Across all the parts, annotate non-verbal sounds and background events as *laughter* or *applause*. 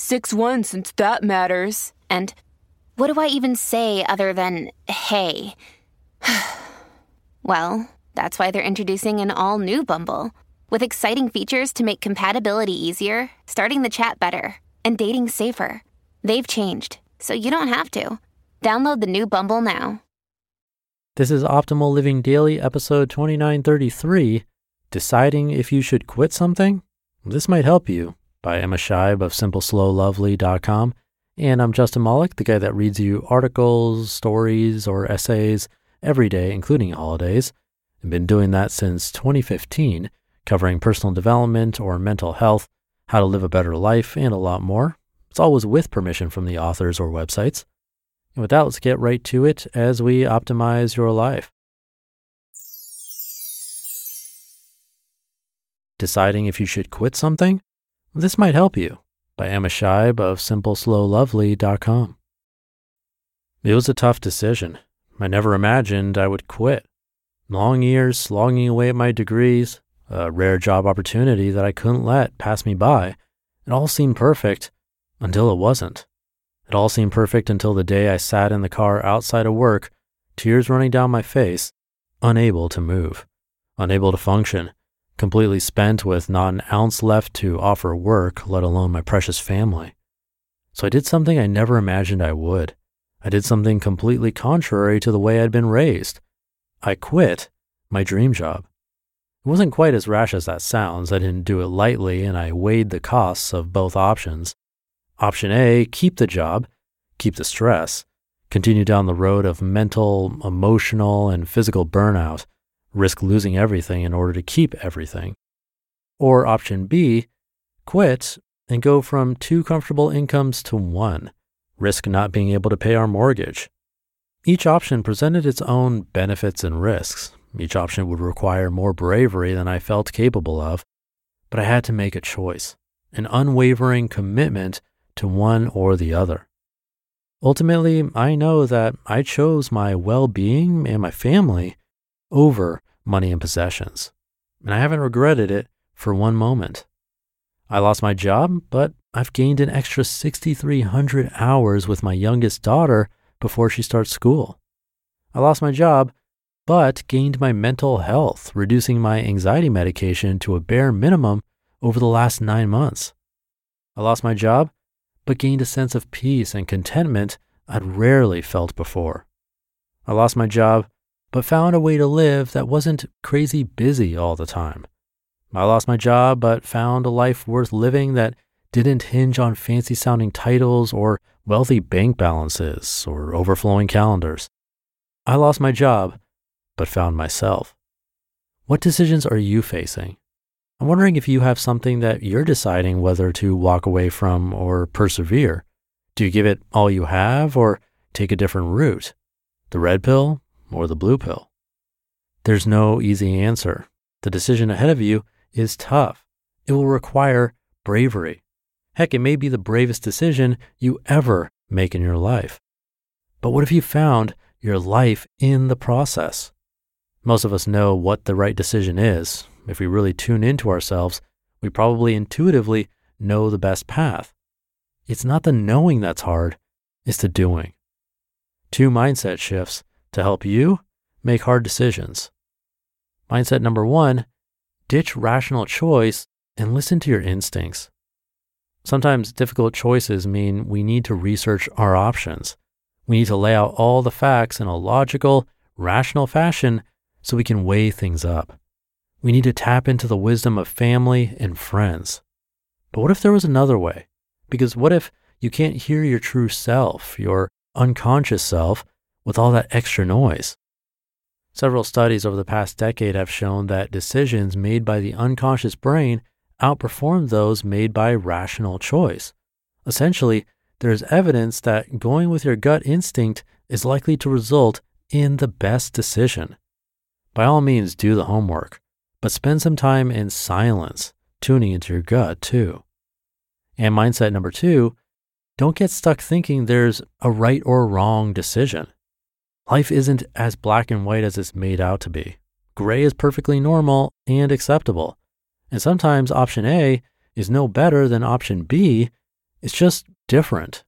6 1 since that matters. And what do I even say other than hey? *sighs* well, that's why they're introducing an all new Bumble with exciting features to make compatibility easier, starting the chat better, and dating safer. They've changed, so you don't have to. Download the new Bumble now. This is Optimal Living Daily, episode 2933 Deciding if you should quit something? This might help you by Emma Scheib of SimpleSlowLovely.com. And I'm Justin Malik, the guy that reads you articles, stories, or essays every day, including holidays. I've been doing that since 2015, covering personal development or mental health, how to live a better life, and a lot more. It's always with permission from the authors or websites. And with that, let's get right to it as we optimize your life. Deciding if you should quit something? This might help you by Emma Scheib of SimpleSlowLovely.com. It was a tough decision. I never imagined I would quit. Long years slogging away at my degrees, a rare job opportunity that I couldn't let pass me by. It all seemed perfect until it wasn't. It all seemed perfect until the day I sat in the car outside of work, tears running down my face, unable to move, unable to function, completely spent with not an ounce left to offer work, let alone my precious family. So I did something I never imagined I would. I did something completely contrary to the way I'd been raised. I quit my dream job. It wasn't quite as rash as that sounds. I didn't do it lightly and I weighed the costs of both options. Option A, keep the job, keep the stress, continue down the road of mental, emotional, and physical burnout, risk losing everything in order to keep everything. Or option B, quit and go from two comfortable incomes to one, risk not being able to pay our mortgage. Each option presented its own benefits and risks. Each option would require more bravery than I felt capable of, but I had to make a choice, an unwavering commitment to one or the other. Ultimately, I know that I chose my well being and my family over money and possessions, and I haven't regretted it for one moment. I lost my job, but I've gained an extra 6,300 hours with my youngest daughter before she starts school. I lost my job, but gained my mental health, reducing my anxiety medication to a bare minimum over the last nine months. I lost my job, but gained a sense of peace and contentment I'd rarely felt before. I lost my job, but found a way to live that wasn't crazy busy all the time. I lost my job, but found a life worth living that didn't hinge on fancy sounding titles or wealthy bank balances or overflowing calendars. I lost my job, but found myself. What decisions are you facing? I'm wondering if you have something that you're deciding whether to walk away from or persevere. Do you give it all you have or take a different route? The red pill or the blue pill? There's no easy answer. The decision ahead of you is tough. It will require bravery. Heck, it may be the bravest decision you ever make in your life. But what if you found your life in the process? Most of us know what the right decision is, if we really tune into ourselves, we probably intuitively know the best path. It's not the knowing that's hard, it's the doing. Two mindset shifts to help you make hard decisions. Mindset number one ditch rational choice and listen to your instincts. Sometimes difficult choices mean we need to research our options. We need to lay out all the facts in a logical, rational fashion so we can weigh things up. We need to tap into the wisdom of family and friends. But what if there was another way? Because what if you can't hear your true self, your unconscious self, with all that extra noise? Several studies over the past decade have shown that decisions made by the unconscious brain outperform those made by rational choice. Essentially, there is evidence that going with your gut instinct is likely to result in the best decision. By all means, do the homework, but spend some time in silence, tuning into your gut too. And mindset number two, don't get stuck thinking there's a right or wrong decision. Life isn't as black and white as it's made out to be. Gray is perfectly normal and acceptable. And sometimes option A is no better than option B, it's just different.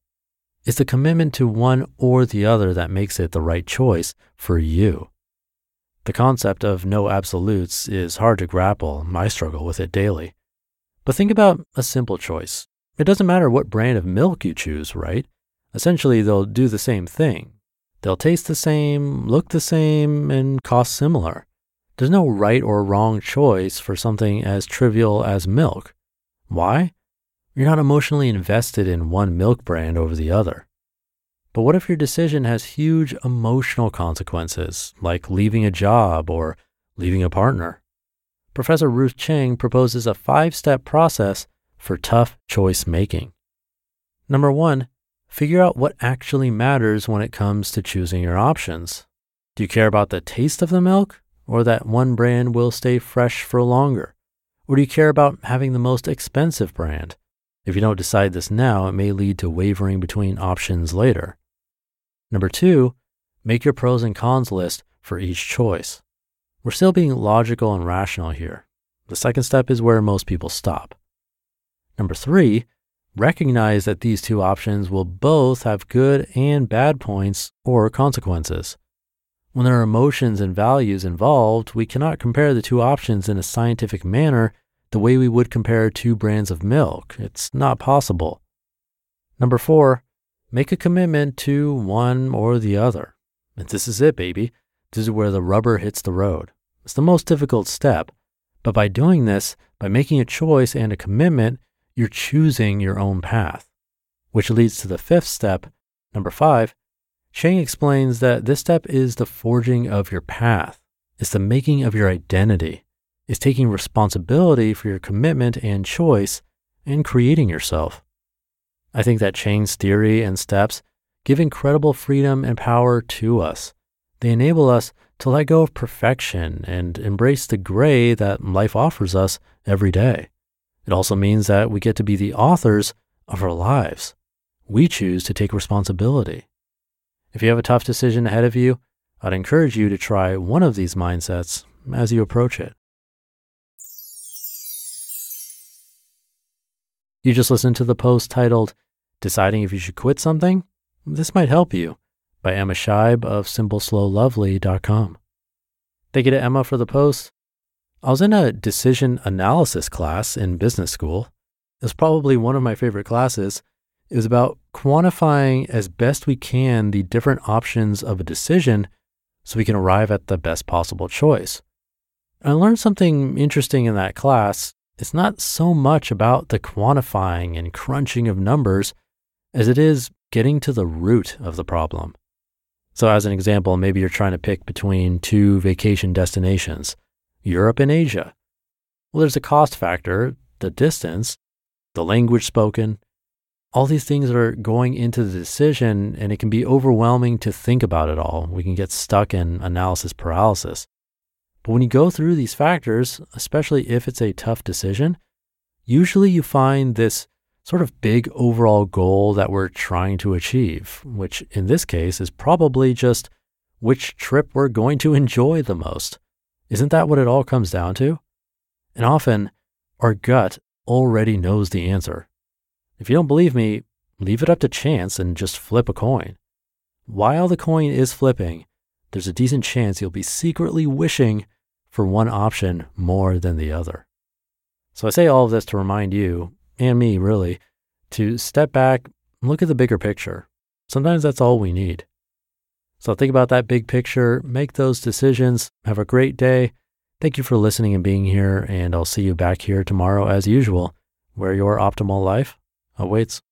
It's the commitment to one or the other that makes it the right choice for you. The concept of no absolutes is hard to grapple. I struggle with it daily. But think about a simple choice. It doesn't matter what brand of milk you choose, right? Essentially, they'll do the same thing. They'll taste the same, look the same, and cost similar. There's no right or wrong choice for something as trivial as milk. Why? You're not emotionally invested in one milk brand over the other. But what if your decision has huge emotional consequences, like leaving a job or leaving a partner? Professor Ruth Chang proposes a five step process for tough choice making. Number one, figure out what actually matters when it comes to choosing your options. Do you care about the taste of the milk or that one brand will stay fresh for longer? Or do you care about having the most expensive brand? If you don't decide this now, it may lead to wavering between options later. Number two, make your pros and cons list for each choice. We're still being logical and rational here. The second step is where most people stop. Number three, recognize that these two options will both have good and bad points or consequences. When there are emotions and values involved, we cannot compare the two options in a scientific manner the way we would compare two brands of milk. It's not possible. Number four, make a commitment to one or the other. And this is it, baby. This is where the rubber hits the road. It's the most difficult step. But by doing this, by making a choice and a commitment, you're choosing your own path. Which leads to the fifth step, number five. Chang explains that this step is the forging of your path. It's the making of your identity. It's taking responsibility for your commitment and choice and creating yourself. I think that Chang's theory and steps give incredible freedom and power to us. They enable us to let go of perfection and embrace the gray that life offers us every day. It also means that we get to be the authors of our lives. We choose to take responsibility. If you have a tough decision ahead of you, I'd encourage you to try one of these mindsets as you approach it. You just listened to the post titled Deciding If You Should Quit Something? This might help you by Emma Scheib of SimpleSlowLovely.com. Thank you to Emma for the post. I was in a decision analysis class in business school. It was probably one of my favorite classes. It was about quantifying as best we can the different options of a decision so we can arrive at the best possible choice. I learned something interesting in that class it's not so much about the quantifying and crunching of numbers as it is getting to the root of the problem. So, as an example, maybe you're trying to pick between two vacation destinations, Europe and Asia. Well, there's a cost factor, the distance, the language spoken. All these things are going into the decision, and it can be overwhelming to think about it all. We can get stuck in analysis paralysis. But when you go through these factors, especially if it's a tough decision, usually you find this sort of big overall goal that we're trying to achieve, which in this case is probably just which trip we're going to *laughs* enjoy the most. Isn't that what it all comes down to? And often, our gut already knows the answer. If you don't believe me, leave it up to chance and just flip a coin. While the coin is flipping, there's a decent chance you'll be secretly wishing for one option more than the other. So I say all of this to remind you, and me really, to step back look at the bigger picture. Sometimes that's all we need. So think about that big picture, make those decisions. Have a great day. Thank you for listening and being here, and I'll see you back here tomorrow as usual, where your optimal life awaits.